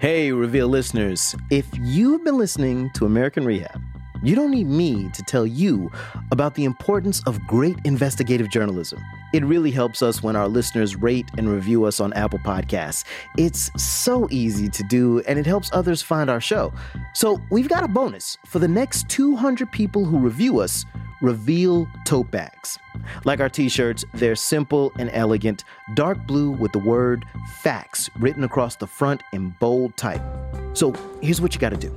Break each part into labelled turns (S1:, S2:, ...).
S1: Hey, Reveal listeners, if you've been listening to American Rehab, you don't need me to tell you about the importance of great investigative journalism. It really helps us when our listeners rate and review us on Apple Podcasts. It's so easy to do, and it helps others find our show. So, we've got a bonus for the next 200 people who review us Reveal tote bags. Like our t shirts, they're simple and elegant, dark blue with the word facts written across the front in bold type. So here's what you got to do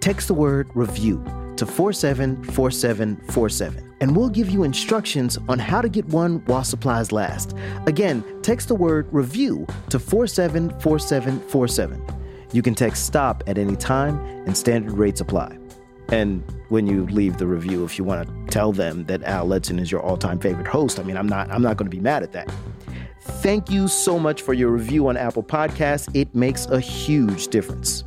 S1: text the word review to 474747, and we'll give you instructions on how to get one while supplies last. Again, text the word review to 474747. You can text stop at any time, and standard rates apply. And when you leave the review, if you want to tell them that Al Letson is your all-time favorite host, I mean, I'm not I'm not going to be mad at that. Thank you so much for your review on Apple Podcasts. It makes a huge difference.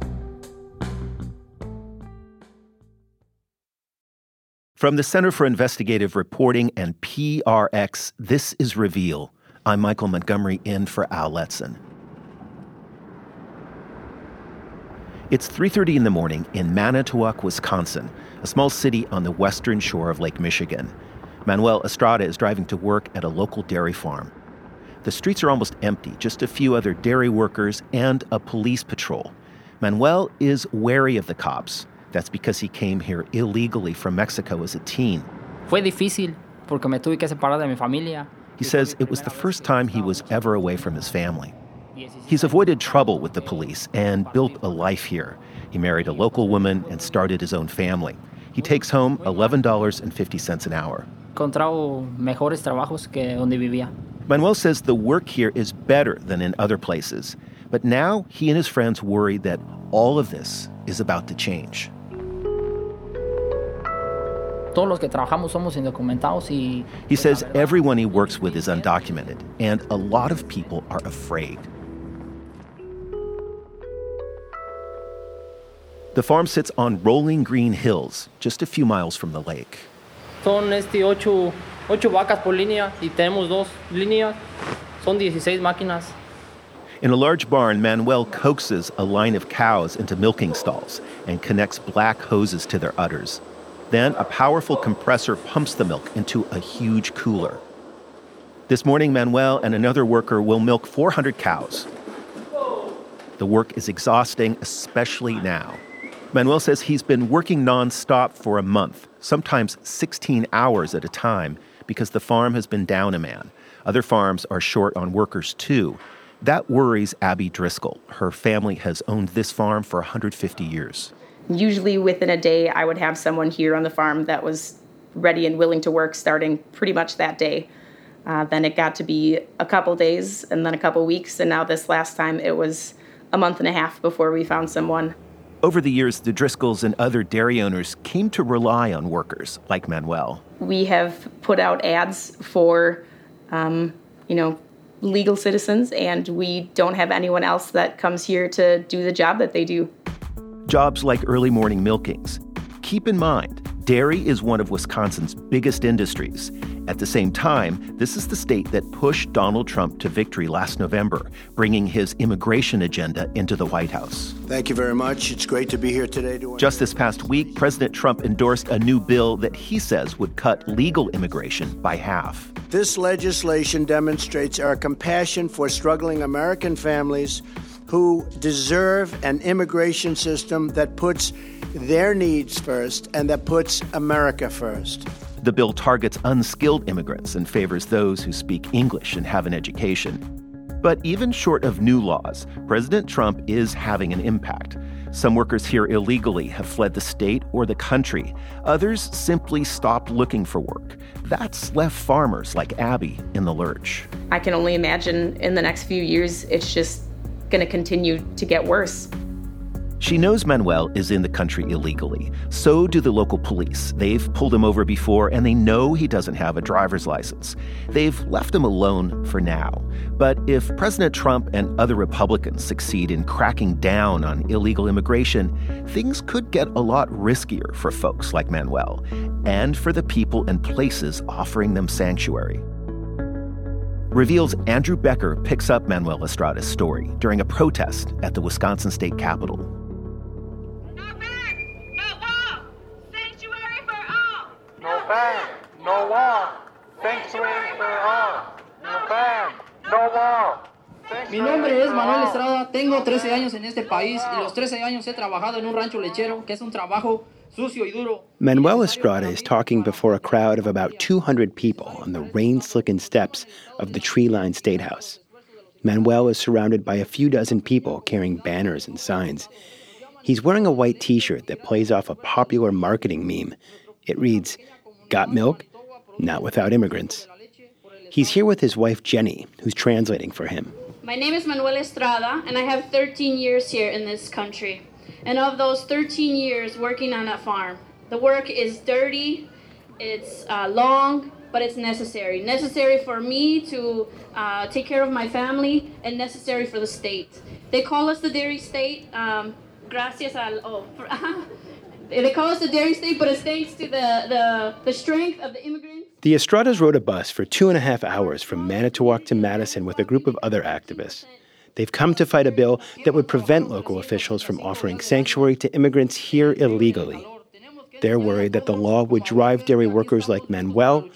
S2: From the Center for Investigative Reporting and PRX, this is Reveal. I'm Michael Montgomery in for Al Letson. It's 3:30 in the morning in Manitowoc, Wisconsin, a small city on the western shore of Lake Michigan. Manuel Estrada is driving to work at a local dairy farm. The streets are almost empty, just a few other dairy workers and a police patrol. Manuel is wary of the cops. That's because he came here illegally from Mexico as a teen.
S3: Fue difícil porque me tuve que separar de mi familia.
S2: He says it was the first time he was ever away from his family. He's avoided trouble with the police and built a life here. He married a local woman and started his own family. He takes home $11.50 an hour.
S3: mejores trabajos que donde vivía.
S2: Manuel says the work here is better than in other places. But now he and his friends worry that all of this is about to change. He says everyone he works with is undocumented, and a lot of people are afraid. The farm sits on rolling green hills, just a few miles from the lake.
S3: Son este ocho, ocho vacas por línea y tenemos dos líneas. Son 16 máquinas.
S2: In a large barn, Manuel coaxes a line of cows into milking stalls and connects black hoses to their udders. Then a powerful compressor pumps the milk into a huge cooler. This morning, Manuel and another worker will milk 400 cows. The work is exhausting, especially now. Manuel says he's been working nonstop for a month, sometimes 16 hours at a time, because the farm has been down a man. Other farms are short on workers too. That worries Abby Driscoll. Her family has owned this farm for 150 years.
S4: Usually within a day, I would have someone here on the farm that was ready and willing to work starting pretty much that day. Uh, then it got to be a couple days and then a couple weeks, and now this last time it was a month and a half before we found someone.
S2: Over the years, the Driscolls and other dairy owners came to rely on workers like Manuel.
S4: We have put out ads for, um, you know, legal citizens, and we don't have anyone else that comes here to do the job that they do.
S2: Jobs like early morning milkings. Keep in mind, Dairy is one of Wisconsin's biggest industries. At the same time, this is the state that pushed Donald Trump to victory last November, bringing his immigration agenda into the White House.
S5: Thank you very much. It's great to be here today. To
S2: Just this past week, President Trump endorsed a new bill that he says would cut legal immigration by half.
S5: This legislation demonstrates our compassion for struggling American families who deserve an immigration system that puts their needs first and that puts America first.
S2: The bill targets unskilled immigrants and favors those who speak English and have an education. But even short of new laws, President Trump is having an impact. Some workers here illegally have fled the state or the country. Others simply stopped looking for work. That's left farmers like Abby in the lurch.
S4: I can only imagine in the next few years, it's just going to continue to get worse.
S2: She knows Manuel is in the country illegally. So do the local police. They've pulled him over before and they know he doesn't have a driver's license. They've left him alone for now. But if President Trump and other Republicans succeed in cracking down on illegal immigration, things could get a lot riskier for folks like Manuel and for the people and places offering them sanctuary. Reveal's Andrew Becker picks up Manuel Estrada's story during a protest at the Wisconsin state capitol.
S6: No wall, sanctuary for all.
S7: No ban, no wall.
S3: Mi nombre es Manuel Estrada, tengo 13 años en este país y los 13 años he trabajado en un rancho lechero, que es un trabajo sucio y duro.
S8: Manuel Estrada is talking before a crowd of about 200 people on the rain slickened steps of the tree lined State House. Manuel is surrounded by a few dozen people carrying banners and signs. He's wearing a white t shirt that plays off a popular marketing meme. It reads, Got milk? Not without immigrants. He's here with his wife Jenny, who's translating for him.
S9: My name is Manuel Estrada, and I have 13 years here in this country. And of those 13 years working on a farm, the work is dirty, it's uh, long, but it's necessary. Necessary for me to uh, take care of my family, and necessary for the state. They call us the dairy state. Um, gracias al oh, they call us the dairy state, but it's thanks to the the, the strength of the immigrants.
S8: The Estradas rode a bus for two and a half hours from Manitowoc to Madison with a group of other activists. They've come to fight a bill that would prevent local officials from offering sanctuary to immigrants here illegally. They're worried that the law would drive dairy workers like Manuel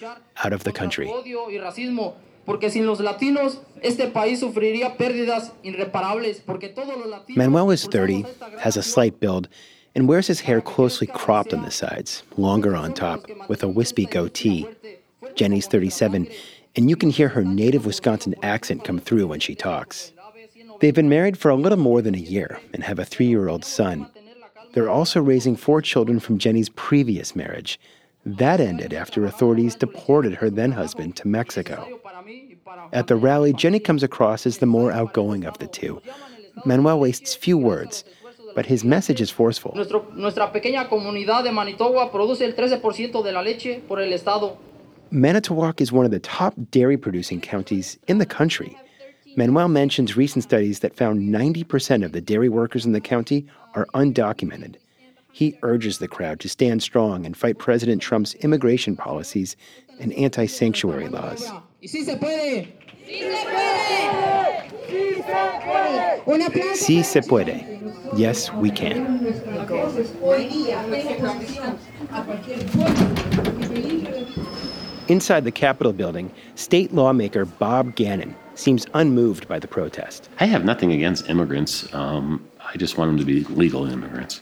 S8: out of the country. Manuel is 30, has a slight build, and wears his hair closely cropped on the sides, longer on top, with a wispy goatee. Jenny's 37, and you can hear her native Wisconsin accent come through when she talks. They've been married for a little more than a year and have a three year old son. They're also raising four children from Jenny's previous marriage. That ended after authorities deported her then husband to Mexico. At the rally, Jenny comes across as the more outgoing of the two. Manuel wastes few words, but his message is forceful. Manitowoc is one of the top dairy producing counties in the country. Manuel mentions recent studies that found 90% of the dairy workers in the county are undocumented. He urges the crowd to stand strong and fight President Trump's immigration policies and anti sanctuary laws. Si se puede. Yes, we can. Inside the Capitol building, state lawmaker Bob Gannon seems unmoved by the protest.
S10: I have nothing against immigrants. Um, I just want them to be legal immigrants.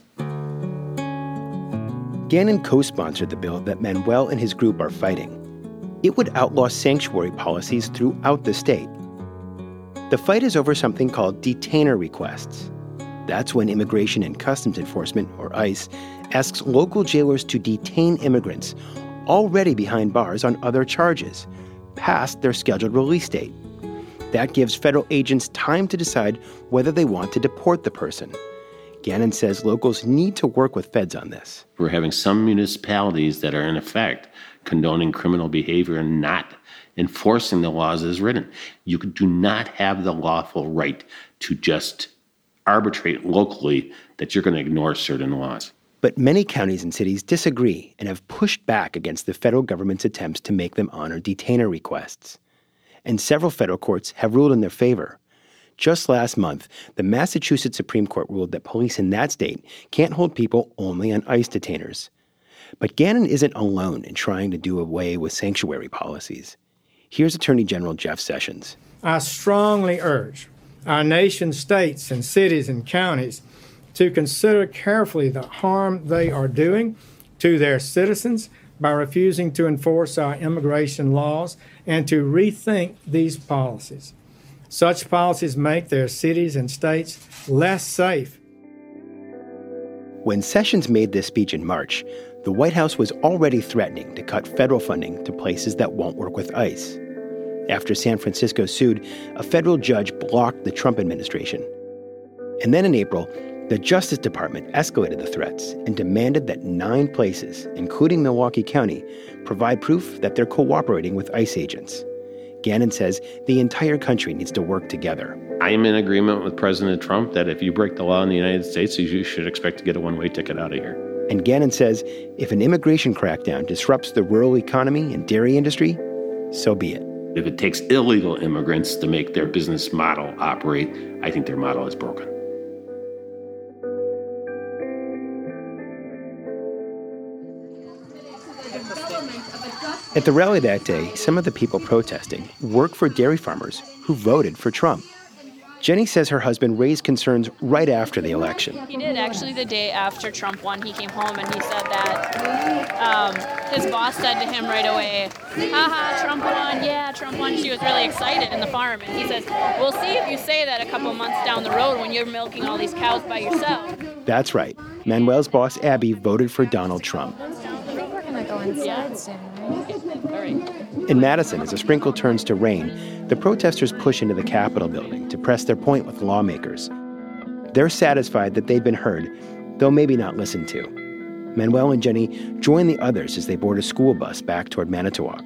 S8: Gannon co sponsored the bill that Manuel and his group are fighting. It would outlaw sanctuary policies throughout the state. The fight is over something called detainer requests. That's when Immigration and Customs Enforcement, or ICE, asks local jailers to detain immigrants already behind bars on other charges, past their scheduled release date. That gives federal agents time to decide whether they want to deport the person. Gannon says locals need to work with feds on this.
S10: We're having some municipalities that are, in effect, condoning criminal behavior and not enforcing the laws as written. You do not have the lawful right to just arbitrate locally that you're going to ignore certain laws.
S8: But many counties and cities disagree and have pushed back against the federal government's attempts to make them honor detainer requests and several federal courts have ruled in their favor. Just last month, the Massachusetts Supreme Court ruled that police in that state can't hold people only on ICE detainers. But Gannon isn't alone in trying to do away with sanctuary policies. Here's Attorney General Jeff Sessions.
S11: I strongly urge our nation's states and cities and counties to consider carefully the harm they are doing to their citizens by refusing to enforce our immigration laws and to rethink these policies. Such policies make their cities and states less safe.
S8: When Sessions made this speech in March, the White House was already threatening to cut federal funding to places that won't work with ICE. After San Francisco sued, a federal judge blocked the Trump administration. And then in April, the Justice Department escalated the threats and demanded that nine places, including Milwaukee County, provide proof that they're cooperating with ICE agents. Gannon says the entire country needs to work together.
S10: I am in agreement with President Trump that if you break the law in the United States, you should expect to get a one way ticket out of here.
S8: And Gannon says if an immigration crackdown disrupts the rural economy and dairy industry, so be it.
S10: If it takes illegal immigrants to make their business model operate, I think their model is broken.
S8: At the rally that day, some of the people protesting work for dairy farmers who voted for Trump. Jenny says her husband raised concerns right after the election.
S12: He did actually the day after Trump won. He came home and he said that um, his boss said to him right away, haha, Trump won, yeah, Trump won. She was really excited in the farm. And he says, we'll see if you say that a couple months down the road when you're milking all these cows by yourself.
S8: That's right. Manuel's boss, Abby, voted for Donald Trump.
S13: I think we're going to go inside soon, right?
S8: In Madison, as a sprinkle turns to rain, the protesters push into the Capitol building to press their point with lawmakers. They're satisfied that they've been heard, though maybe not listened to. Manuel and Jenny join the others as they board a school bus back toward Manitowoc.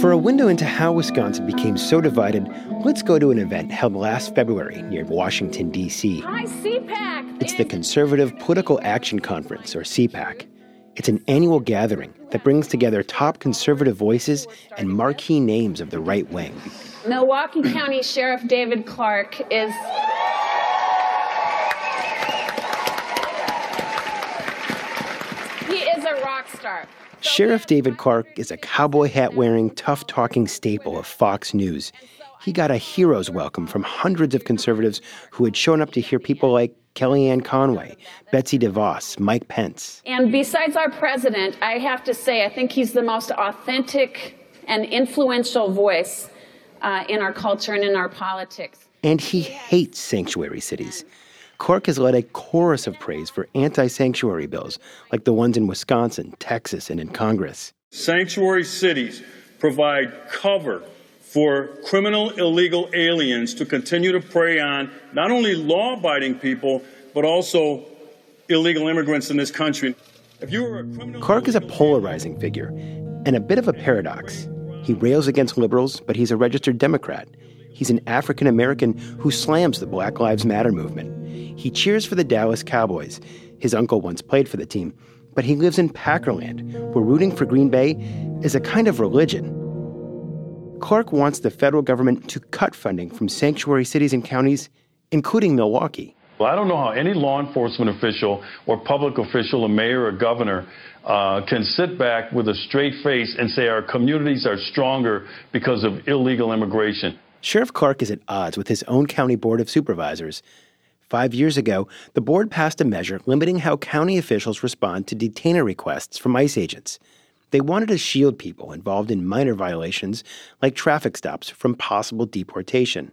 S8: For a window into how Wisconsin became so divided, let's go to an event held last February near Washington, D.C.
S14: Hi, CPAC.
S8: It's the Conservative Political Action Conference, or CPAC. It's an annual gathering that brings together top conservative voices and marquee names of the right wing.
S14: Milwaukee County Sheriff David Clarke is. He is a rock star.
S8: Sheriff David Clarke is a cowboy hat wearing, tough talking staple of Fox News. He got a hero's welcome from hundreds of conservatives who had shown up to hear people like Kellyanne Conway, Betsy DeVos, Mike Pence.
S14: And besides our president, I have to say, I think he's the most authentic and influential voice uh, in our culture and in our politics.
S8: And he hates sanctuary cities. Clarke has led a chorus of praise for anti sanctuary bills like the ones in Wisconsin, Texas, and in Congress.
S15: Sanctuary cities provide cover for criminal illegal aliens to continue to prey on not only law abiding people, but also illegal immigrants in this country. If you were a criminal.
S8: Clarke is a polarizing figure and a bit of a paradox. He rails against liberals, but he's a registered Democrat. He's an African American who slams the Black Lives Matter movement. He cheers for the Dallas Cowboys. His uncle once played for the team, but he lives in Packerland, where rooting for Green Bay is a kind of religion. Clarke wants the federal government to cut funding from sanctuary cities and counties, including Milwaukee.
S16: Well, I don't know how any law enforcement official or public official, a mayor or governor, uh, can sit back with a straight face and say our communities are stronger because of illegal immigration.
S8: Sheriff Clarke is at odds with his own county board of supervisors. Five years ago, the board passed a measure limiting how county officials respond to detainer requests from ICE agents. They wanted to shield people involved in minor violations, like traffic stops, from possible deportation.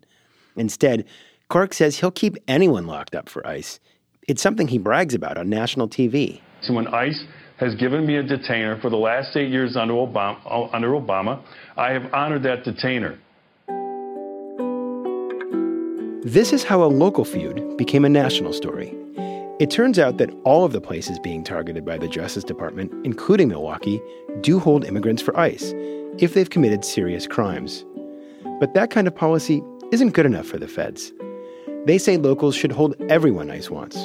S8: Instead, Clarke says he'll keep anyone locked up for ICE. It's something he brags about on national TV.
S16: So when ICE has given me a detainer for the last eight years under Obama, under Obama I have honored that detainer.
S8: This is how a local feud became a national story. It turns out that all of the places being targeted by the Justice Department, including Milwaukee, do hold immigrants for ICE if they've committed serious crimes. But that kind of policy isn't good enough for the feds. They say locals should hold everyone ICE wants.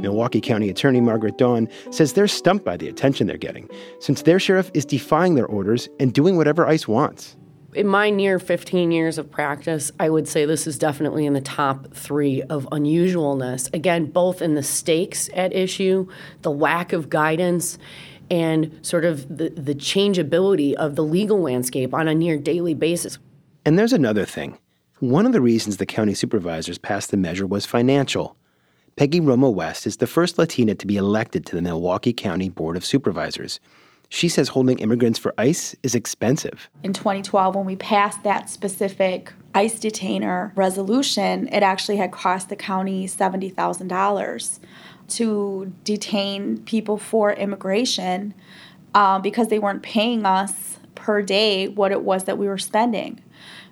S8: Milwaukee County Attorney Margaret Daun says they're stumped by the attention they're getting, since their sheriff is defying their orders and doing whatever ICE wants
S17: in my near 15 years of practice, I would say this is definitely in the top three of unusualness. Again, both in the stakes at issue, the lack of guidance, and sort of the, the changeability of the legal landscape on a near daily basis.
S8: And there's another thing. One of the reasons the county supervisors passed the measure was financial. Peggy Romo West is the first Latina to be elected to the Milwaukee County Board of Supervisors. She says holding immigrants for ICE is expensive.
S18: In 2012, when we passed that specific ICE detainer resolution, it actually had cost the county $70,000 to detain people for immigration um, because they weren't paying us per day what it was that we were spending.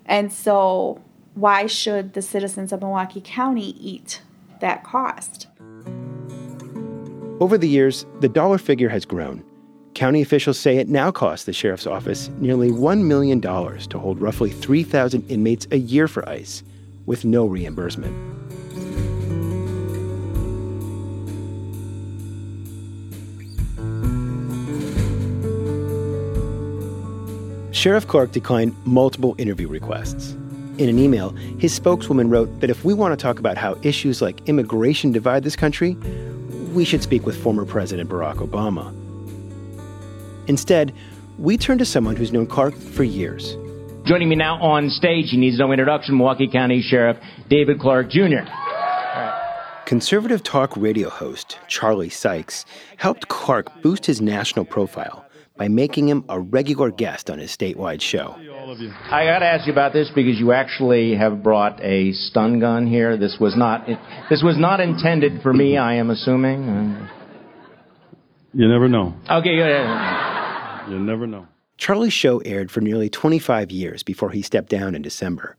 S18: And so, why should the citizens of Milwaukee County eat that cost?
S8: Over the years, the dollar figure has grown. County officials say it now costs the sheriff's office nearly $1 million to hold roughly 3,000 inmates a year for ICE. with no reimbursement. Sheriff Clarke declined multiple interview requests. In an email, his spokeswoman wrote that if we want to talk about how issues like immigration divide this country, we should speak with former President Barack Obama. Instead, we turn to someone who's known Clarke for years.
S19: Joining me now on stage, he needs no introduction, Milwaukee County Sheriff David Clarke Jr.
S8: Conservative talk radio host Charlie Sykes helped Clark boost his national profile by making him a regular guest on his statewide show.
S19: I got to ask you about this because you actually have brought a stun gun here. This was not this was not intended for me. I am assuming.
S16: You never know.
S19: Okay, good.
S16: You never know.
S8: Charlie's show aired for nearly 25 years before he stepped down in December.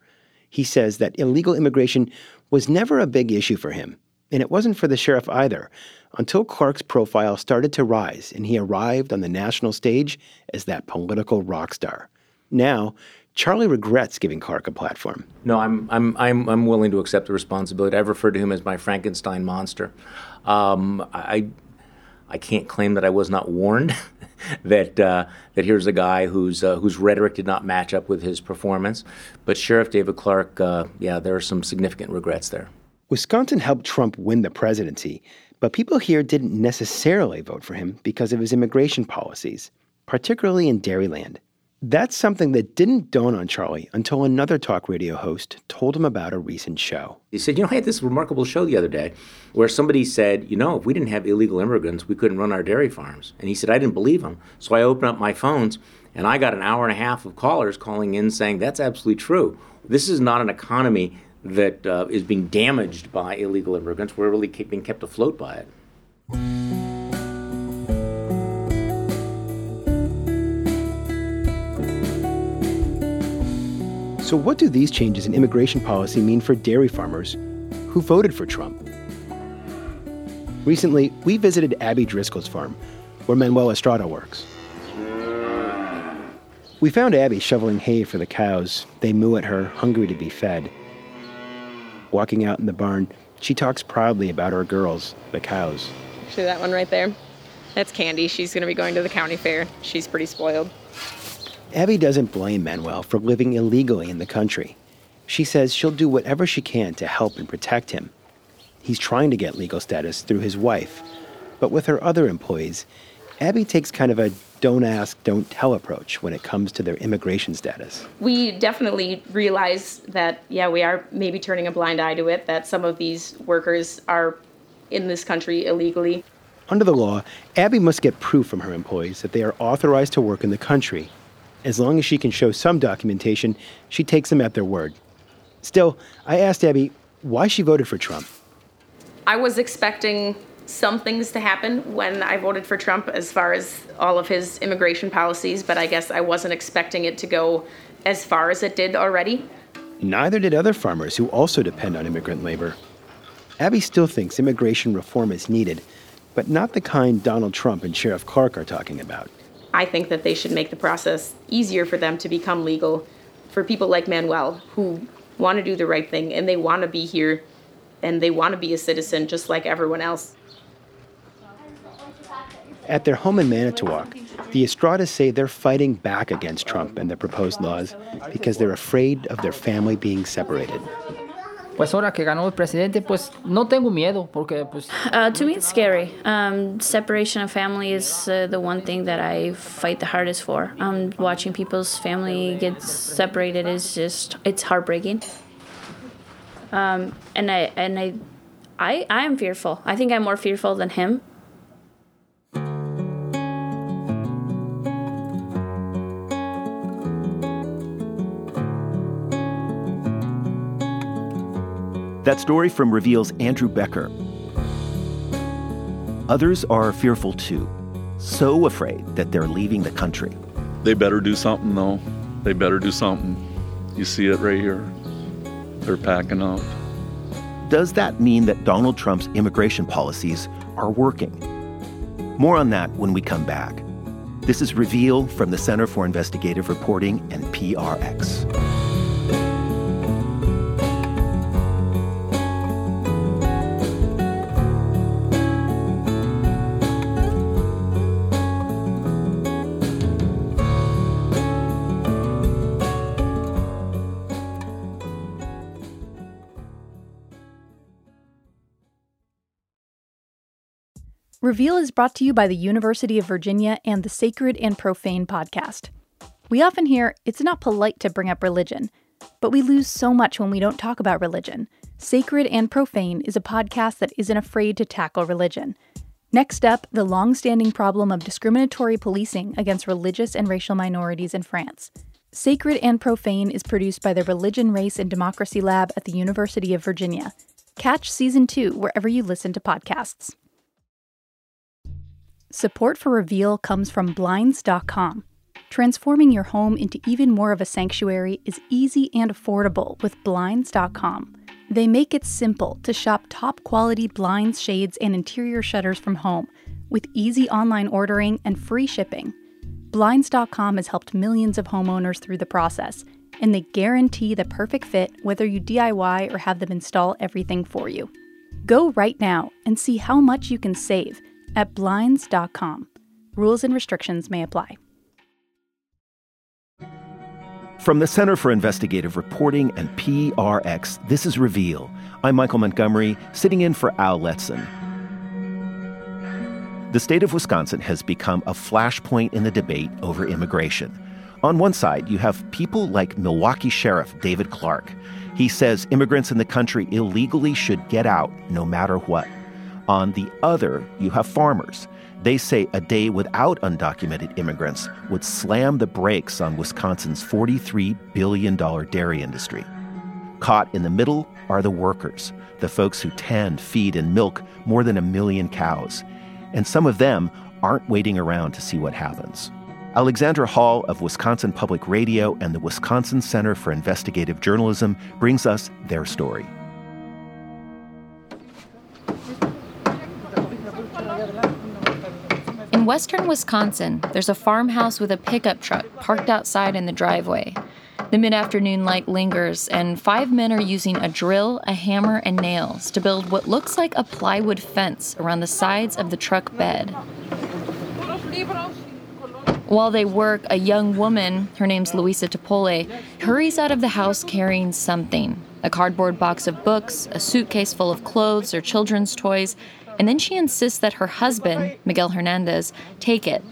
S8: He says that illegal immigration was never a big issue for him, and it wasn't for the sheriff either, until Clarke's profile started to rise and he arrived on the national stage as that political rock star. Now, Charlie regrets giving Clarke a platform.
S20: No, I'm, I'm, I'm, I'm willing to accept the responsibility. I've referred to him as my Frankenstein monster. Um, I, I can't claim that I was not warned that uh, that here's a guy whose uh, whose rhetoric did not match up with his performance. But Sheriff David Clarke, uh, yeah, there are some significant regrets there.
S8: Wisconsin helped Trump win the presidency, but people here didn't necessarily vote for him because of his immigration policies, particularly in Dairyland. That's something that didn't dawn on Charlie until another talk radio host told him about a recent show.
S20: He said, You know, I had this remarkable show the other day where somebody said, You know, if we didn't have illegal immigrants, we couldn't run our dairy farms. And he said, I didn't believe him. So I opened up my phones and I got an hour and a half of callers calling in saying, That's absolutely true. This is not an economy that uh, is being damaged by illegal immigrants. We're really being kept afloat by it.
S8: So, what do these changes in immigration policy mean for dairy farmers who voted for Trump? Recently, we visited Abby Driscoll's farm, where Manuel Estrada works. We found Abby shoveling hay for the cows. They moo at her, hungry to be fed. Walking out in the barn, she talks proudly about her girls, the cows.
S4: Actually, that one right there. That's Candy. She's going to be going to the county fair. She's pretty spoiled.
S8: Abby doesn't blame Manuel for living illegally in the country. She says she'll do whatever she can to help and protect him. He's trying to get legal status through his wife, but with her other employees, Abby takes kind of a don't ask, don't tell approach when it comes to their immigration status.
S4: We definitely realize that, yeah, we are maybe turning a blind eye to it, that some of these workers are in this country illegally.
S8: Under the law, Abby must get proof from her employees that they are authorized to work in the country. As long as she can show some documentation, she takes them at their word. Still, I asked Abby why she voted for Trump.
S4: I was expecting some things to happen when I voted for Trump as far as all of his immigration policies, but I guess I wasn't expecting it to go as far as it did already.
S8: Neither did other farmers who also depend on immigrant labor. Abby still thinks immigration reform is needed, but not the kind Donald Trump and Sheriff Clarke are talking about.
S4: I think that they should make the process easier for them to become legal for people like Manuel who want to do the right thing and they want to be here and they want to be a citizen just like everyone else.
S8: At their home in Manitowoc, the Estradas say they're fighting back against Trump and the proposed laws because they're afraid of their family being separated.
S21: Pues ahora que ganó el presidente, pues no tengo miedo porque pues.
S22: Uh, to me, it's scary. Um, separation of family is uh, the one thing that I fight the hardest for. Um, watching people's family get separated is just it's heartbreaking. Um, and I and I, I I am fearful. I think I'm more fearful than him.
S2: That story from Reveal's Andrew Becker. Others are fearful too, so afraid that they're leaving the country.
S23: They better do something, though. They better do something. You see it right here. They're packing up.
S2: Does that mean that Donald Trump's immigration policies are working? More on that when we come back. This is Reveal from the Center for Investigative Reporting and PRX.
S24: Reveal is brought to you by the University of Virginia and the Sacred and Profane podcast. We often hear it's not polite to bring up religion, but we lose so much when we don't talk about religion. Sacred and Profane is a podcast that isn't afraid to tackle religion. Next up, the long standing problem of discriminatory policing against religious and racial minorities in France. Sacred and Profane is produced by the Religion, Race, and Democracy Lab at the University of Virginia. Catch season two wherever you listen to podcasts. Support for Reveal comes from Blinds.com. Transforming your home into even more of a sanctuary is easy and affordable with Blinds.com. They make it simple to shop top quality blinds, shades, and interior shutters from home with easy online ordering and free shipping. Blinds.com has helped millions of homeowners through the process, and they guarantee the perfect fit whether you DIY or have them install everything for you. Go right now and see how much you can save at Blinds.com. Rules and restrictions may apply.
S2: From the Center for Investigative Reporting and PRX, this is Reveal. I'm Michael Montgomery, sitting in for Al Letson. The state of Wisconsin has become a flashpoint in the debate over immigration. On one side, you have people like Milwaukee Sheriff David Clarke. He says immigrants in the country illegally should get out no matter what. On the other, you have farmers. They say a day without undocumented immigrants would slam the brakes on Wisconsin's $43 billion dairy industry. Caught in the middle are the workers, the folks who tend, feed, and milk more than a million cows. And some of them aren't waiting around to see what happens. Alexandra Hall of Wisconsin Public Radio and the Wisconsin Center for Investigative Journalism brings us their story.
S25: In western Wisconsin, there's a farmhouse with a pickup truck parked outside in the driveway. The mid afternoon light lingers, and five men are using a drill, a hammer, and nails to build what looks like a plywood fence around the sides of the truck bed. While they work, a young woman, her name's Luisa Topole, hurries out of the house carrying something a cardboard box of books, a suitcase full of clothes or children's toys, and then she insists that her husband, Miguel Hernandez, take it.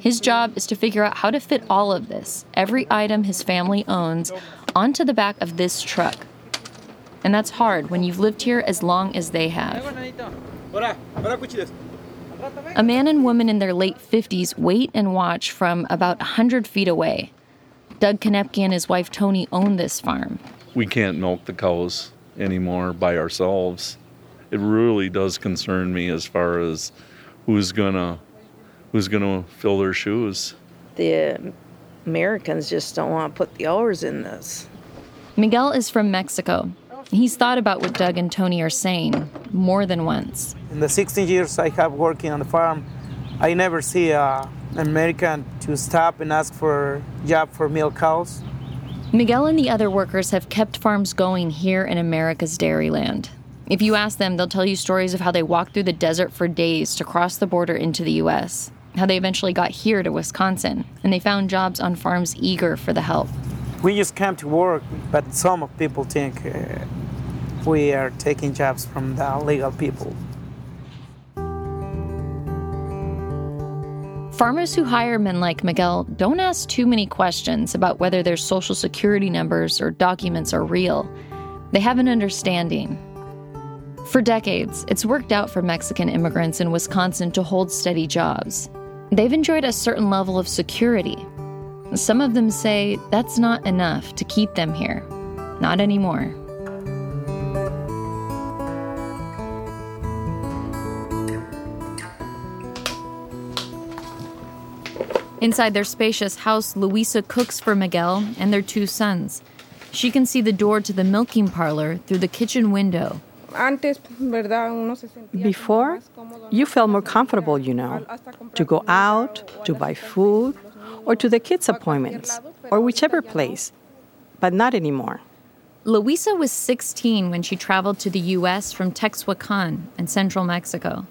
S25: His job is to figure out how to fit all of this, every item his family owns, onto the back of this truck. And that's hard when you've lived here as long as they have. A man and woman in their late 50s wait and watch from about 100 feet away. Doug Konepke and his wife Tony own this farm.
S23: We can't milk the cows anymore by ourselves it really does concern me as far as who's gonna who's gonna fill their shoes.
S26: The Americans just don't want to put the hours in this.
S25: Miguel is from Mexico. He's thought about what Doug and Tony are saying more than once.
S27: In the 16 years I have working on the farm, I never see a American to stop and ask for a job for milk cows.
S25: Miguel and the other workers have kept farms going here in America's dairyland. If you ask them, they'll tell you stories of how they walked through the desert for days to cross the border into the US, how they eventually got here to Wisconsin, and they found jobs on farms eager for the help.
S27: We just came to work, but some of people think uh, we are taking jobs from the legal people.
S25: Farmers who hire men like Miguel don't ask too many questions about whether their social security numbers or documents are real. They have an understanding for decades, it's worked out for Mexican immigrants in Wisconsin to hold steady jobs. They've enjoyed a certain level of security. Some of them say that's not enough to keep them here. Not anymore. Inside their spacious house, Luisa cooks for Miguel and their two sons. She can see the door to the milking parlor through the kitchen window
S28: before, you felt more comfortable, you know, to go out, to buy food, or to the kids' appointments, or whichever place, but not anymore.
S25: Luisa was 16 when she traveled to the U.S. from Tehuacán in central Mexico.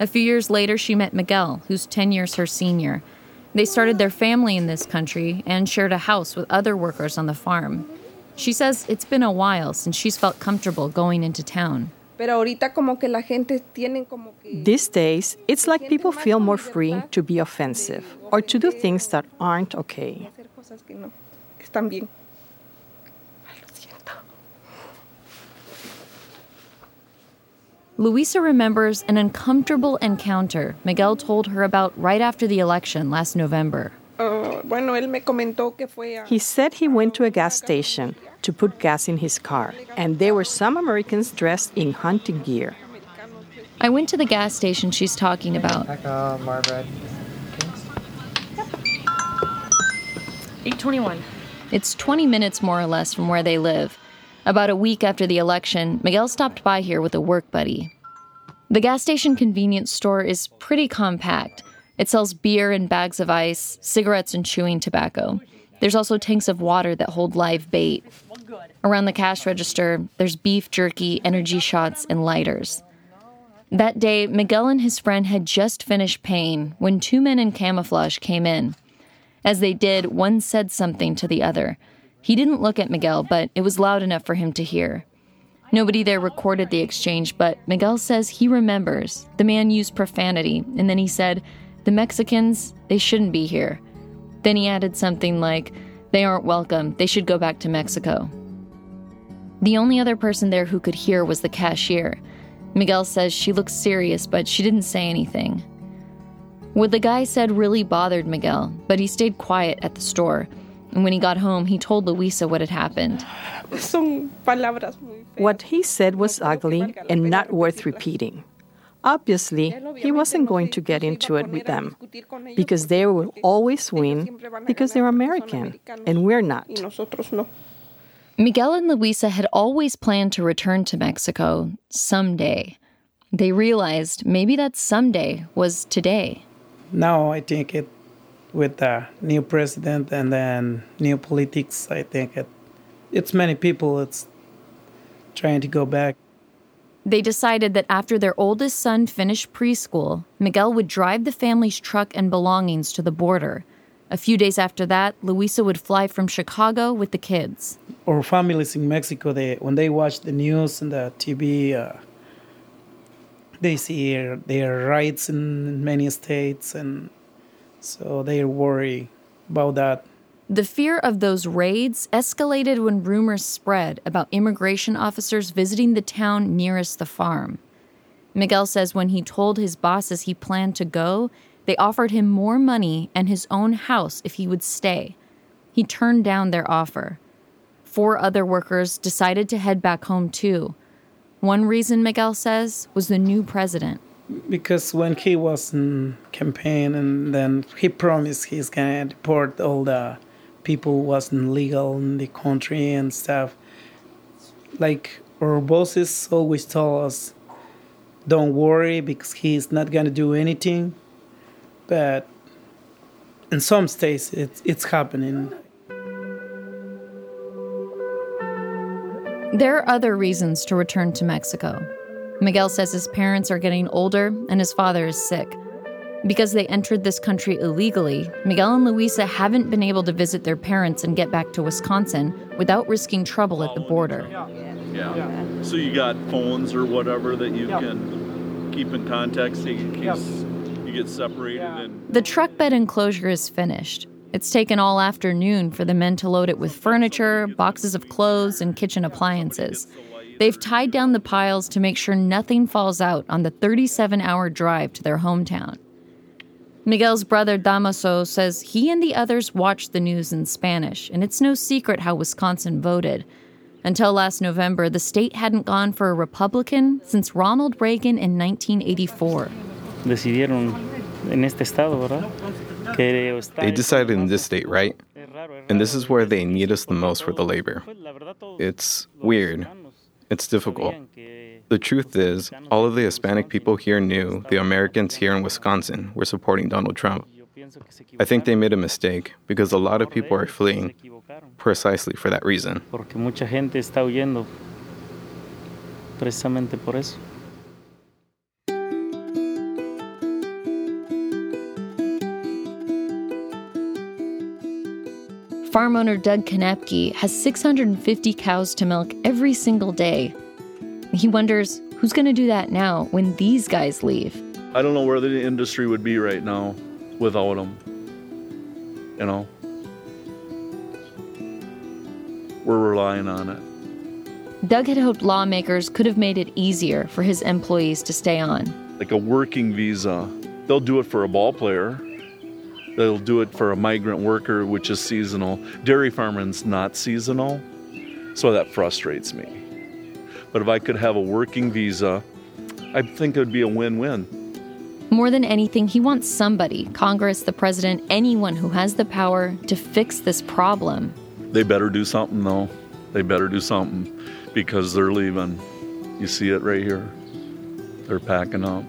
S25: A few years later, she met Miguel, who's 10 years her senior. They started their family in this country and shared a house with other workers on the farm. She says it's been a while since she's felt comfortable going into town.
S28: These days, it's like people feel more free to be offensive or to do things that aren't okay.
S25: Ah, Luisa remembers an uncomfortable encounter Miguel told her about right after the election last November.
S28: He said he went to a gas station to put gas in his car, and there were some Americans dressed in hunting gear.
S25: I went to the gas station she's talking about.
S21: Uh, Margaret.
S25: 821. It's 20 minutes more or less from where they live. About a week after the election, Miguel stopped by here with a work buddy. The gas station convenience store is pretty compact. It sells beer and bags of ice, cigarettes and chewing tobacco. There's also tanks of water that hold live bait. Around the cash register, there's beef jerky, energy shots, and lighters. That day, Miguel and his friend had just finished paying when two men in camouflage came in. As they did, one said something to the other. He didn't look at Miguel, but it was loud enough for him to hear. Nobody there recorded the exchange, but Miguel says he remembers. The man used profanity, and then he said, The Mexicans, they shouldn't be here. Then he added something like, They aren't welcome, they should go back to Mexico. The only other person there who could hear was the cashier. Miguel says she looked serious, but she didn't say anything. What the guy said really bothered Miguel, but he stayed quiet at the store. And when he got home, he told Luisa what had happened.
S28: What he said was ugly and not worth repeating. Obviously, he wasn't going to get into it with them because they will always win because they're American and we're not.
S25: Miguel and Luisa had always planned to return to Mexico someday. They realized maybe that someday was today.
S27: Now I think it with the new president and then new politics, I think it, it's many people it's trying to go back.
S25: They decided that after their oldest son finished preschool, Miguel would drive the family's truck and belongings to the border. A few days after that, Luisa would fly from Chicago with the kids.
S27: Our families in Mexico, they when they watch the news and the TV, uh, they see their rights in many states and so they worry about that.
S25: The fear of those raids escalated when rumors spread about immigration officers visiting the town nearest the farm. Miguel says when he told his bosses he planned to go, they offered him more money and his own house if he would stay. He turned down their offer. Four other workers decided to head back home too. One reason, Miguel says, was the new president
S27: because when he was in campaign and then he promised he's gonna deport all the people wasn't legal in the country and stuff. Like our bosses always tell us don't worry because he's not gonna do anything. But in some states it's, it's happening.
S25: There are other reasons to return to mexico. Miguel says his parents are getting older and his father is sick. Because they entered this country illegally, Miguel and Luisa haven't been able to visit their parents and get back to Wisconsin without risking trouble at the border.
S23: Yeah. Yeah. So you got phones or whatever that you can keep in contact so in case you get separated. And-
S25: the truck bed enclosure is finished. It's taken all afternoon for the men to load it with furniture, boxes of clothes, and kitchen appliances. They've tied down the piles to make sure nothing falls out on the 37 hour drive to their hometown. Miguel's brother Damaso says he and the others watched the news in Spanish, and it's no secret how Wisconsin voted. Until last November, the state hadn't gone for a Republican since Ronald Reagan in 1984.
S29: They decided in this state, right? And this is where they need us the most for the labor. It's weird. It's difficult. The truth is, all of the Hispanic people here knew the Americans here in Wisconsin were supporting Donald Trump. I think they made a mistake because a lot of people are fleeing precisely for that reason.
S25: Farm owner Doug Kanepke has 650 cows to milk every single day. He wonders Who's going to do that now when these guys leave?
S23: I don't know where the industry would be right now without them. You know? We're relying on it.
S25: Doug had hoped lawmakers could have made it easier for his employees to stay on.
S23: Like a working visa. They'll do it for a ball player. They'll do it for a migrant worker, which is seasonal. Dairy farming's not seasonal, so that frustrates me. But if I could have a working visa, I think it would be a win win.
S25: More than anything, he wants somebody Congress, the president, anyone who has the power to fix this problem.
S23: They better do something, though. They better do something because they're leaving. You see it right here. They're packing up.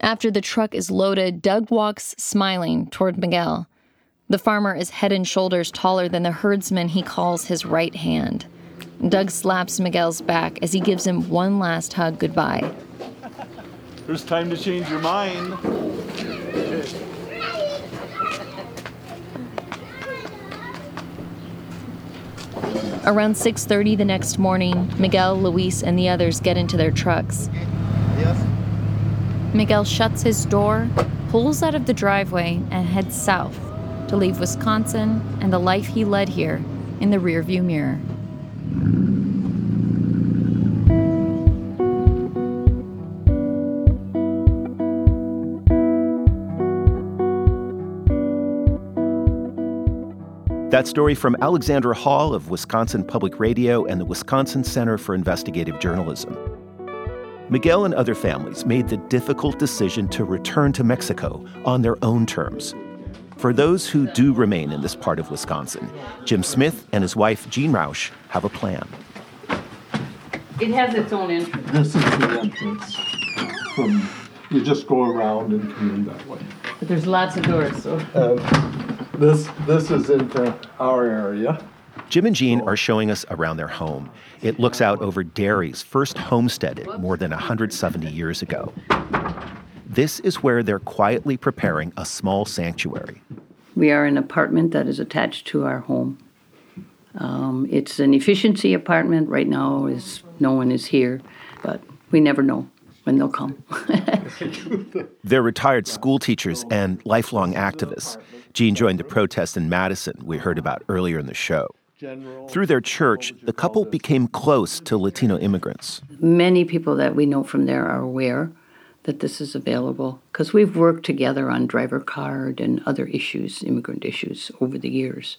S25: After the truck is loaded, Doug walks smiling toward Miguel. The farmer is head and shoulders taller than the herdsman he calls his right hand. Doug slaps Miguel's back as he gives him one last hug goodbye.
S23: There's time to change your mind.
S25: Around 6:30 the next morning, Miguel, Luis, and the others get into their trucks. Yes. Miguel shuts his door, pulls out of the driveway, and heads south to leave Wisconsin and the life he led here in the rearview mirror.
S2: That story from Alexandra Hall of Wisconsin Public Radio and the Wisconsin Center for Investigative Journalism. Miguel and other families made the difficult decision to return to Mexico on their own terms. For those who do remain in this part of Wisconsin, Jim Smith and his wife Jean Rausch have a plan.
S30: It has its own entrance.
S31: This is the entrance. From, you just go around and come in that way.
S30: But there's lots of doors, so.
S31: Um, this this is into our area.
S2: Jim and Jean are showing us around their home. It looks out over dairies first homesteaded more than 170 years ago. This is where they're quietly preparing a small sanctuary.
S30: We are an apartment that is attached to our home. Um, it's an efficiency apartment. Right now, is no one is here, but we never know when they'll come.
S2: They're retired school teachers and lifelong activists. Jean joined the protest in Madison we heard about earlier in the show. Through their church, the couple became close to Latino immigrants.
S30: Many people that we know from there are aware that this is available because we've worked together on driver card and other issues, immigrant issues, over the years.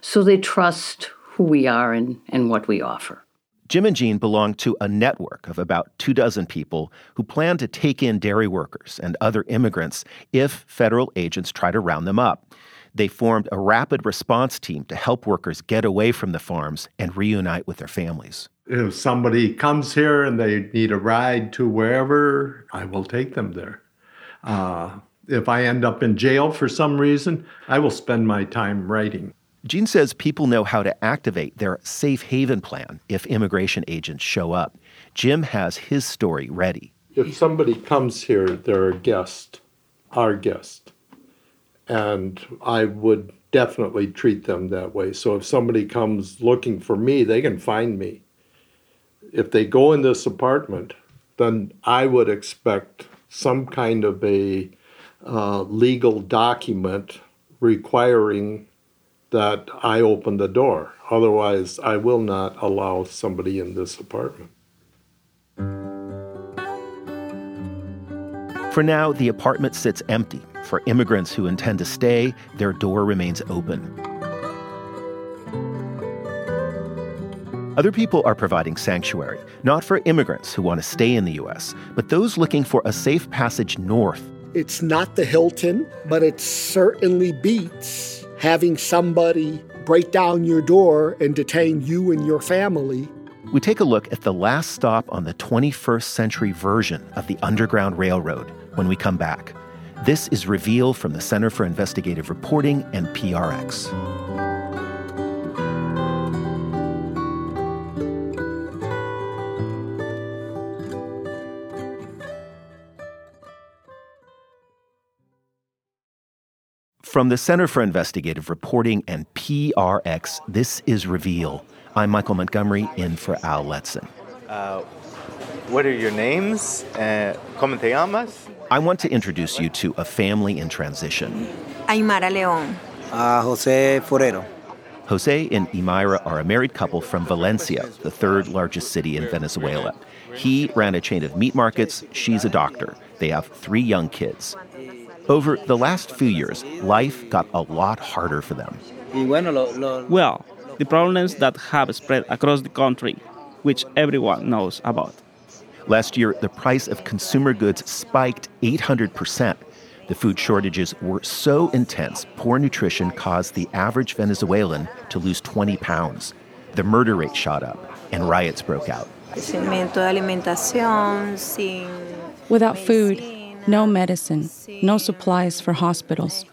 S30: So they trust who we are and, and what we offer.
S2: Jim and Jean belong to a network of about two dozen people who plan to take in dairy workers and other immigrants if federal agents try to round them up. They formed a rapid response team to help workers get away from the farms and reunite with their families.
S31: If somebody comes here and they need a ride to wherever, I will take them there. Uh, if I end up in jail for some reason, I will spend my time writing.
S2: Jean says people know how to activate their safe haven plan if immigration agents show up. Jim has his story ready.
S31: If somebody comes here, they're a guest, our guest. And I would definitely treat them that way. So if somebody comes looking for me, they can find me. If they go in this apartment, then I would expect some kind of a uh, legal document requiring that I open the door. Otherwise, I will not allow somebody in this apartment.
S2: For now, the apartment sits empty. For immigrants who intend to stay, their door remains open. Other people are providing sanctuary, not for immigrants who want to stay in the U.S., but those looking for a safe passage north.
S32: It's not the Hilton, but it certainly beats having somebody break down your door and detain you and your family.
S2: We take a look at the last stop on the 21st century version of the Underground Railroad when we come back. This is Reveal from the Center for Investigative Reporting and PRX. From the Center for Investigative Reporting and PRX, this is Reveal. I'm Michael Montgomery in for Al Letson.
S33: Uh, what are your names? Uh, ¿Cómo te llamas?
S2: I want to introduce you to a family in transition.
S34: Imaira León.
S35: Uh, Jose Forero.
S2: Jose and Imaira are a married couple from Valencia, the third largest city in Venezuela. He ran a chain of meat markets, she's a doctor. They have three young kids. Over the last few years, life got a lot harder for them.
S36: Well, the problems that have spread across the country, which everyone knows about.
S2: Last year, the price of consumer goods spiked 800%. The food shortages were so intense, poor nutrition caused the average Venezuelan to lose 20 pounds. The murder rate shot up, and riots broke out.
S37: Without food, no medicine, no supplies for hospitals.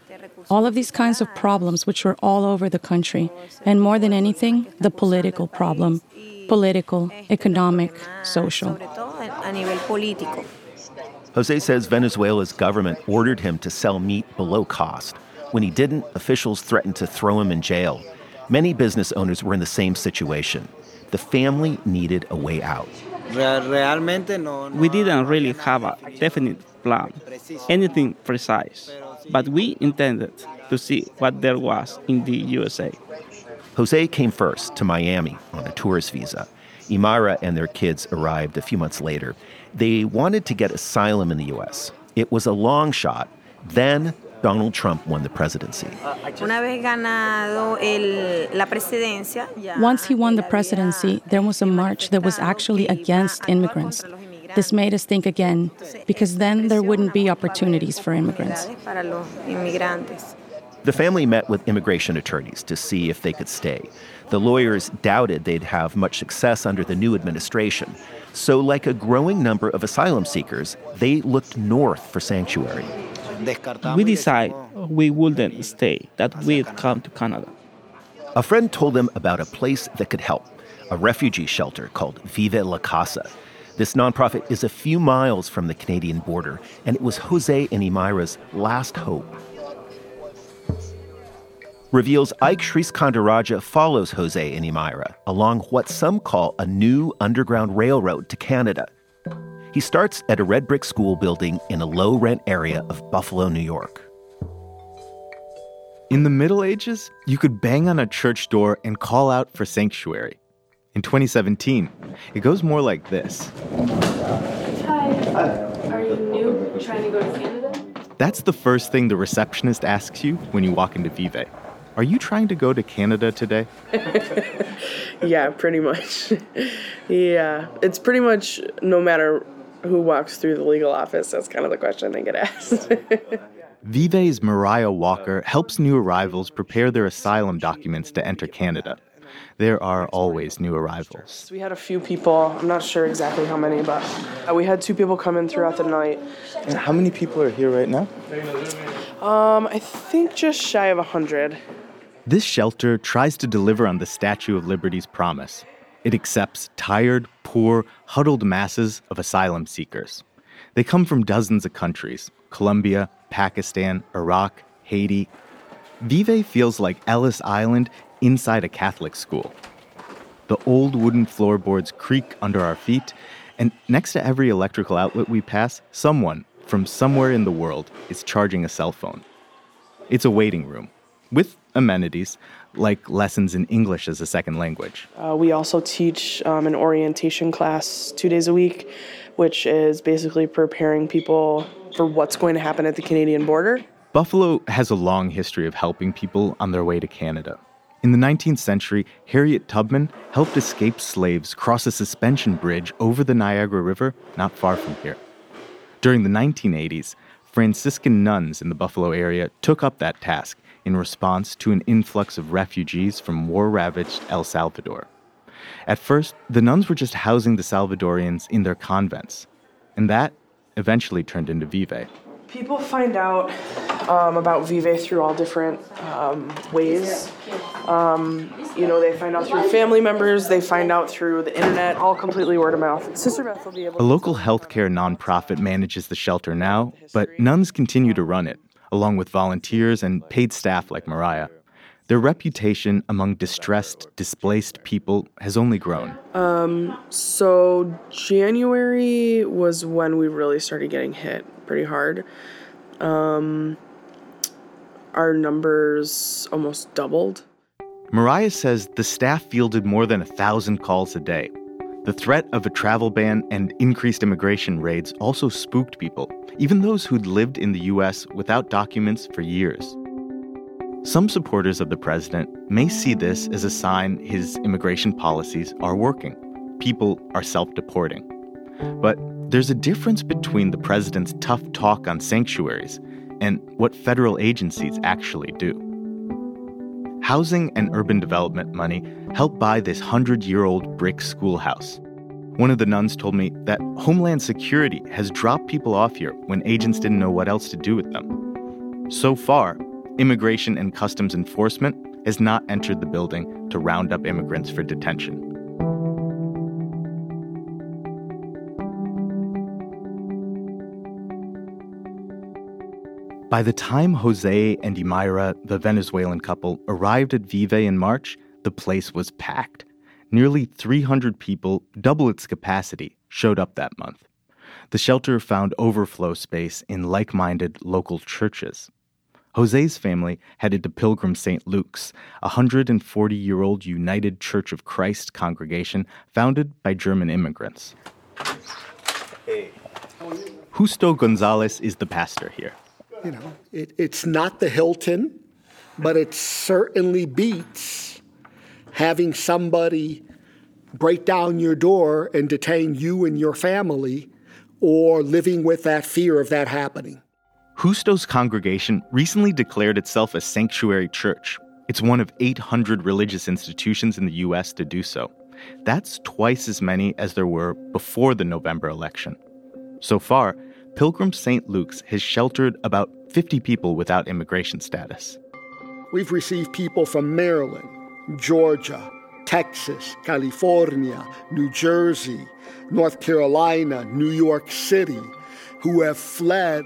S37: All of these kinds of problems, which were all over the country. And more than anything, the political problem political, economic, social.
S2: Jose says Venezuela's government ordered him to sell meat below cost. When he didn't, officials threatened to throw him in jail. Many business owners were in the same situation. The family needed a way out.
S36: We didn't really have a definite plan, anything precise, but we intended to see what there was in the USA.
S2: Jose came first to Miami on a tourist visa. Imaira and their kids arrived a few months later. They wanted to get asylum in the U.S. It was a long shot. Then Donald Trump won the presidency.
S37: Once he won the presidency, there was a march that was actually against immigrants. This made us think again, because then there wouldn't be opportunities for immigrants.
S2: The family met with immigration attorneys to see if they could stay. The lawyers doubted they'd have much success under the new administration. So, like a growing number of asylum seekers, they looked north for sanctuary.
S36: We decided we wouldn't stay, that we'd come to Canada.
S2: A friend told them about a place that could help a refugee shelter called Vive la Casa. This nonprofit is a few miles from the Canadian border, and it was Jose and Imaira's last hope. Reveals Ike Sriskandarajah follows Jose and Imaira along what some call a new underground railroad to Canada. He starts at a red brick school building in a low rent area of Buffalo, New York.
S33: In the Middle Ages, you could bang on a church door and call out for sanctuary. In 2017, it goes more like this
S38: Hi. Are you new? Trying to go to Canada?
S33: That's the first thing the receptionist asks you when you walk into Vive. Are you trying to go to Canada today?
S39: yeah, pretty much. yeah, it's pretty much no matter who walks through the legal office, that's kind of the question they get asked.
S33: Vive's Mariah Walker helps new arrivals prepare their asylum documents to enter Canada. There are always new arrivals.
S39: We had a few people, I'm not sure exactly how many, but uh, we had two people come in throughout the night.
S33: And how many people are here right now?
S39: Um, I think just shy of 100.
S33: This shelter tries to deliver on the Statue of Liberty's promise. It accepts tired, poor, huddled masses of asylum seekers. They come from dozens of countries Colombia, Pakistan, Iraq, Haiti. Vive feels like Ellis Island inside a Catholic school. The old wooden floorboards creak under our feet, and next to every electrical outlet we pass, someone from somewhere in the world is charging a cell phone. It's a waiting room with amenities like lessons in English as a second language.
S39: Uh, we also teach um, an orientation class two days a week, which is basically preparing people for what's going to happen at the Canadian border.
S33: Buffalo has a long history of helping people on their way to Canada. In the 19th century, Harriet Tubman helped escaped slaves cross a suspension bridge over the Niagara River not far from here. During the 1980s, Franciscan nuns in the Buffalo area took up that task in response to an influx of refugees from war ravaged El Salvador. At first, the nuns were just housing the Salvadorians in their convents, and that eventually turned into Vive.
S39: People find out um, about Vive through all different um, ways. Um, you know, they find out through family members, they find out through the internet, all completely word of mouth. Sister Beth will be able
S33: A local healthcare nonprofit manages the shelter now, but nuns continue to run it along with volunteers and paid staff like Mariah. Their reputation among distressed, displaced people has only grown.
S39: Um, so January was when we really started getting hit pretty hard. Um, our numbers almost doubled.
S33: Mariah says the staff fielded more than a thousand calls a day. The threat of a travel ban and increased immigration raids also spooked people, even those who'd lived in the U.S. without documents for years. Some supporters of the president may see this as a sign his immigration policies are working. People are self deporting. But there's a difference between the president's tough talk on sanctuaries and what federal agencies actually do. Housing and urban development money helped buy this 100 year old brick schoolhouse. One of the nuns told me that Homeland Security has dropped people off here when agents didn't know what else to do with them. So far, Immigration and Customs Enforcement has not entered the building to round up immigrants for detention. By the time Jose and Imaira, the Venezuelan couple, arrived at Vive in March, the place was packed. Nearly 300 people, double its capacity, showed up that month. The shelter found overflow space in like minded local churches. Jose's family headed to Pilgrim St. Luke's, a 140 year old United Church of Christ congregation founded by German immigrants. Hey. Justo Gonzalez is the pastor here.
S32: You know, it, it's not the Hilton, but it certainly beats having somebody break down your door and detain you and your family or living with that fear of that happening.
S33: Justo's congregation recently declared itself a sanctuary church. It's one of 800 religious institutions in the U.S. to do so. That's twice as many as there were before the November election. So far, Pilgrim St. Luke's has sheltered about 50 people without immigration status.
S32: We've received people from Maryland, Georgia, Texas, California, New Jersey, North Carolina, New York City, who have fled.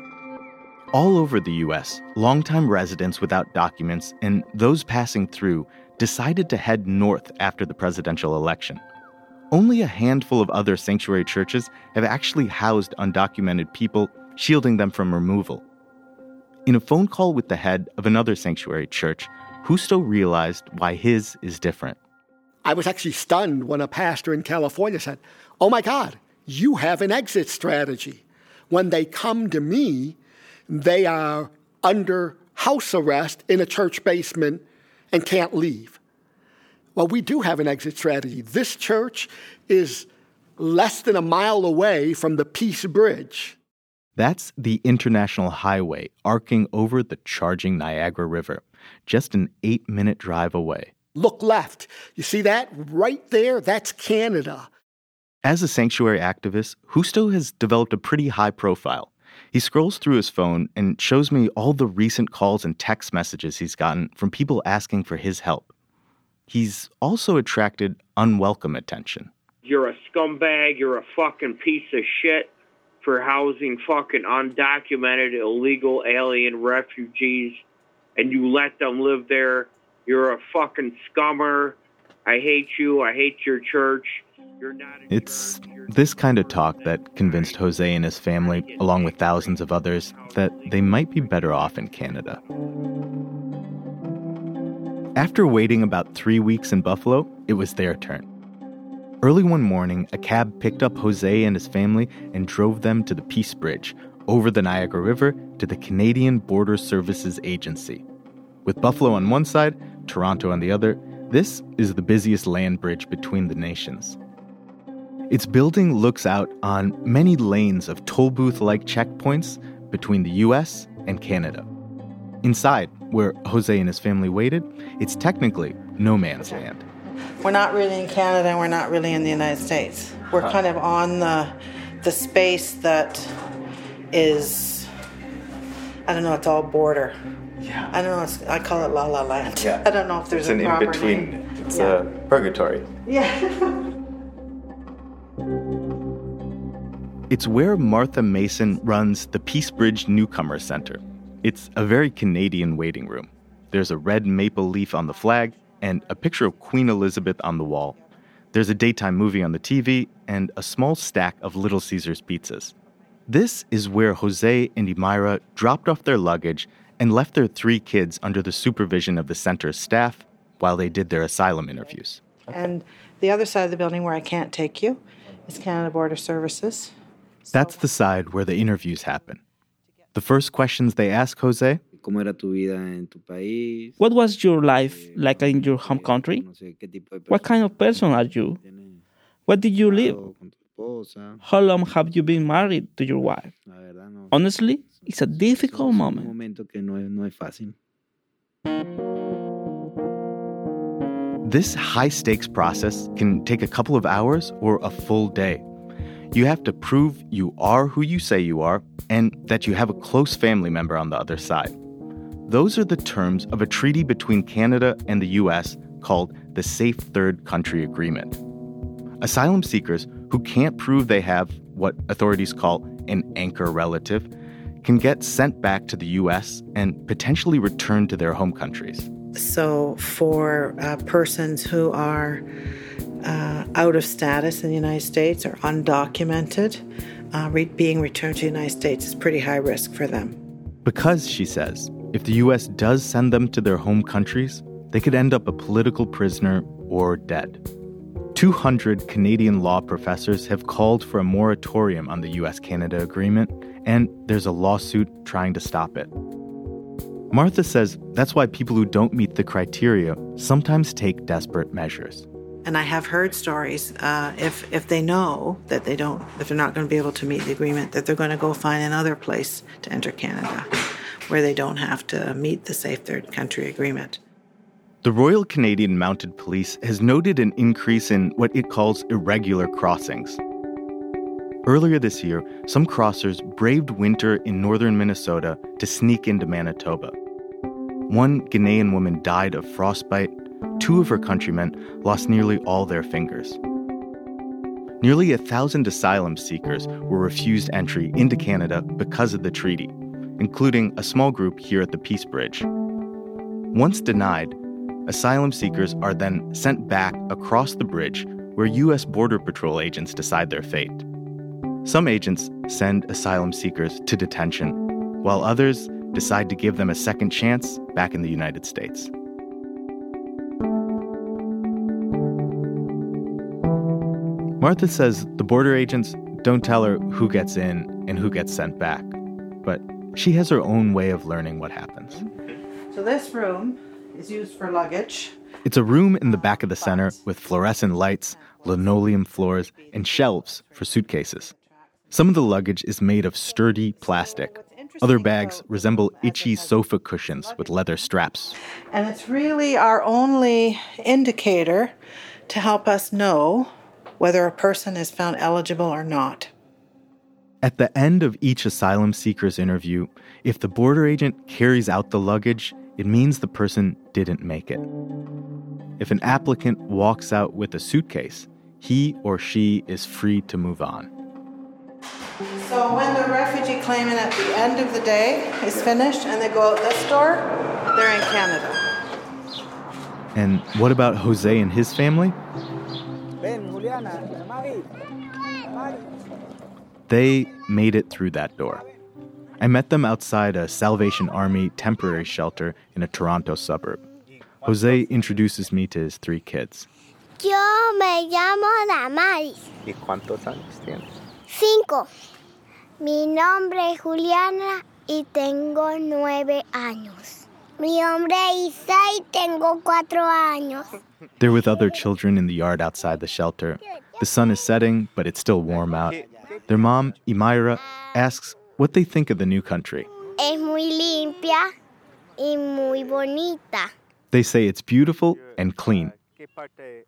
S33: All over the U.S., longtime residents without documents and those passing through decided to head north after the presidential election. Only a handful of other sanctuary churches have actually housed undocumented people, shielding them from removal. In a phone call with the head of another sanctuary church, Justo realized why his is different.
S32: I was actually stunned when a pastor in California said, Oh my God, you have an exit strategy. When they come to me, they are under house arrest in a church basement and can't leave. Well, we do have an exit strategy. This church is less than a mile away from the Peace Bridge.
S33: That's the international highway arcing over the charging Niagara River, just an eight minute drive away.
S32: Look left. You see that? Right there, that's Canada.
S33: As a sanctuary activist, Justo has developed a pretty high profile. He scrolls through his phone and shows me all the recent calls and text messages he's gotten from people asking for his help. He's also attracted unwelcome attention.
S40: You're a scumbag. You're a fucking piece of shit for housing fucking undocumented illegal alien refugees and you let them live there. You're a fucking scummer. I hate you. I hate your church.
S33: It's this kind of talk that convinced Jose and his family, along with thousands of others, that they might be better off in Canada. After waiting about three weeks in Buffalo, it was their turn. Early one morning, a cab picked up Jose and his family and drove them to the Peace Bridge, over the Niagara River to the Canadian Border Services Agency. With Buffalo on one side, Toronto on the other, this is the busiest land bridge between the nations. Its building looks out on many lanes of toll booth like checkpoints between the US and Canada. Inside, where Jose and his family waited, it's technically no man's land.
S34: We're not really in Canada and we're not really in the United States. We're kind of on the the space that is I don't know, it's all border. Yeah. I don't know, it's, I call it La La Land. Yeah. I don't know if there's
S33: it's
S34: a
S33: an in between.
S34: name.
S33: It's
S34: Yeah.
S33: a purgatory.
S34: Yeah.
S33: It's where Martha Mason runs the Peace Bridge Newcomer Center. It's a very Canadian waiting room. There's a red maple leaf on the flag and a picture of Queen Elizabeth on the wall. There's a daytime movie on the TV and a small stack of Little Caesars pizzas. This is where Jose and Imaira dropped off their luggage and left their three kids under the supervision of the center's staff while they did their asylum interviews.
S34: And the other side of the building where I can't take you is Canada Border Services.
S33: That's the side where the interviews happen. The first questions they ask Jose
S36: What was your life like in your home country? What kind of person are you? Where did you live? How long have you been married to your wife? Honestly, it's a difficult moment.
S33: This high stakes process can take a couple of hours or a full day. You have to prove you are who you say you are and that you have a close family member on the other side. Those are the terms of a treaty between Canada and the US called the Safe Third Country Agreement. Asylum seekers who can't prove they have what authorities call an anchor relative can get sent back to the US and potentially returned to their home countries.
S34: So, for uh, persons who are uh, out of status in the United States or undocumented, uh, re- being returned to the United States is pretty high risk for them.
S33: Because, she says, if the US does send them to their home countries, they could end up a political prisoner or dead. 200 Canadian law professors have called for a moratorium on the US Canada agreement, and there's a lawsuit trying to stop it. Martha says that's why people who don't meet the criteria sometimes take desperate measures.
S34: And I have heard stories uh, if if they know that they don't, if they're not going to be able to meet the agreement, that they're going to go find another place to enter Canada, where they don't have to meet the Safe Third Country Agreement.
S33: The Royal Canadian Mounted Police has noted an increase in what it calls irregular crossings. Earlier this year, some crossers braved winter in northern Minnesota to sneak into Manitoba. One Ghanaian woman died of frostbite. Two of her countrymen lost nearly all their fingers. Nearly a thousand asylum seekers were refused entry into Canada because of the treaty, including a small group here at the Peace Bridge. Once denied, asylum seekers are then sent back across the bridge where U.S. Border Patrol agents decide their fate. Some agents send asylum seekers to detention, while others decide to give them a second chance back in the United States. Martha says the border agents don't tell her who gets in and who gets sent back, but she has her own way of learning what happens.
S34: So this room is used for luggage.
S33: It's a room in the back of the center with fluorescent lights, linoleum floors, and shelves for suitcases. Some of the luggage is made of sturdy plastic. Other bags resemble itchy sofa cushions with leather straps.
S34: And it's really our only indicator to help us know whether a person is found eligible or not.
S33: At the end of each asylum seeker's interview, if the border agent carries out the luggage, it means the person didn't make it. If an applicant walks out with a suitcase, he or she is free to move on.
S34: So when the refugee claimant at the end of the day is finished and they go out this door, they're in Canada.
S33: And what about Jose and his family? They made it through that door. I met them outside a Salvation Army temporary shelter in a Toronto suburb. Jose introduces me to his three kids.
S41: Yo me llamo Damaris.
S42: ¿Y cuántos años tienes?
S41: Cinco. Mi nombre es Juliana y tengo nueve años. Mi nombre es Isa y tengo cuatro años.
S33: They're with other children in the yard outside the shelter. The sun is setting, but it's still warm out. Their mom, Imaira, asks what they think of the new country.
S41: Es muy limpia y muy bonita.
S33: They say it's beautiful and clean.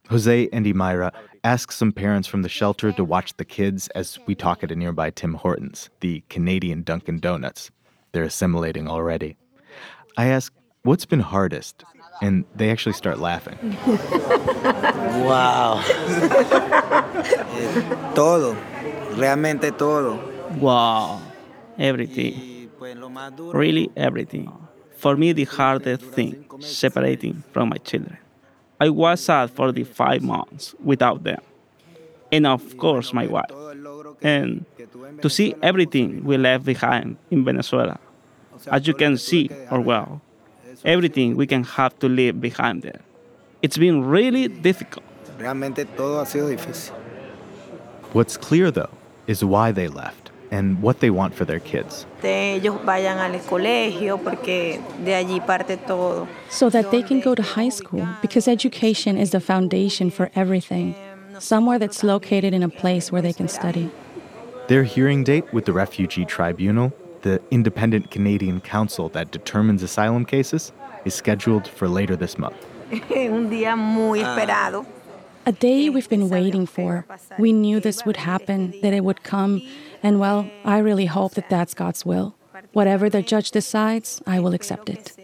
S33: Jose and Imaira ask some parents from the shelter to watch the kids as we talk at a nearby Tim Hortons, the Canadian Dunkin' Donuts. They're assimilating already. I ask, what's been hardest? And they actually start laughing.
S35: wow. Todo. Realmente todo.
S36: Wow. Everything. Really, everything. For me, the hardest thing, separating from my children. I was sad for the five months without them. And of course, my wife. And to see everything we left behind in Venezuela. As you can see, or well, everything we can have to leave behind there. It's been really difficult.
S33: What's clear, though, is why they left and what they want for their kids.
S37: So that they can go to high school, because education is the foundation for everything. Somewhere that's located in a place where they can study.
S33: Their hearing date with the Refugee Tribunal, the independent Canadian council that determines asylum cases, is scheduled for later this month.
S37: A day we've been waiting for. We knew this would happen, that it would come, and well, I really hope that that's God's will. Whatever the judge decides, I will accept it.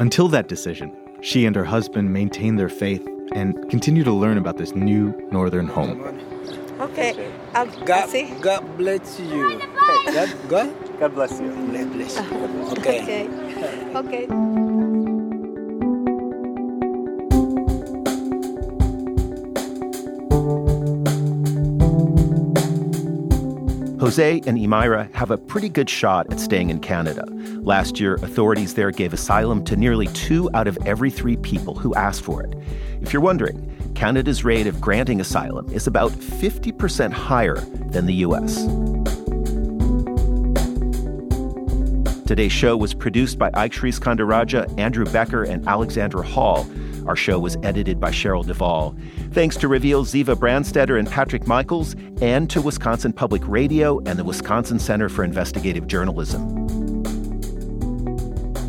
S33: Until that decision, she and her husband maintain their faith and continue to learn about this new northern home.
S43: Okay. I'll, God, God bless you. God, God? God bless you. Bless, bless you. Okay.
S37: Okay. okay.
S2: Jose and Imaira have a pretty good shot at staying in Canada. Last year, authorities there gave asylum to nearly two out of every three people who asked for it. If you're wondering, Canada's rate of granting asylum is about 50% higher than the U.S. Today's show was produced by Ike Sriskandarajah, Andrew Becker, and Alexandra Hall. Our show was edited by Cheryl Devall. Thanks to Reveal Ziva Branstetter and Patrick Michaels, and to Wisconsin Public Radio and the Wisconsin Center for Investigative Journalism.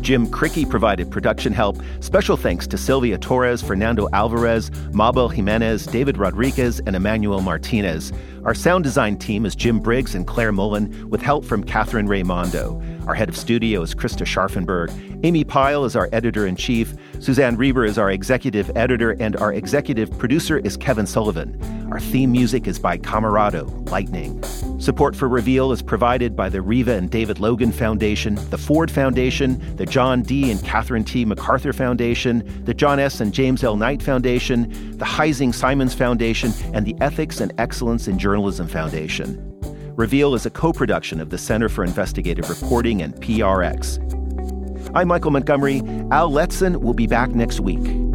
S2: Jim Cricky provided production help. Special thanks to Sylvia Torres, Fernando Alvarez, Mabel Jimenez, David Rodriguez, and Emmanuel Martinez. Our sound design team is Jim Briggs and Claire Mullen, with help from Catherine Raimondo. Our head of studio is Krista Scharfenberg. Amy Pyle is our editor in chief. Suzanne Reber is our executive editor, and our executive producer is Kevin Sullivan. Our theme music is by Camerado, Lightning. Support for Reveal is provided by the Reva and David Logan Foundation, the Ford Foundation, the John D. and Catherine T. MacArthur Foundation, the John S. and James L. Knight Foundation, the Heising Simons Foundation, and the Ethics and Excellence in Journalism Foundation. Reveal is a co production of the Center for Investigative Reporting and PRX. I'm Michael Montgomery. Al Letson will be back next week.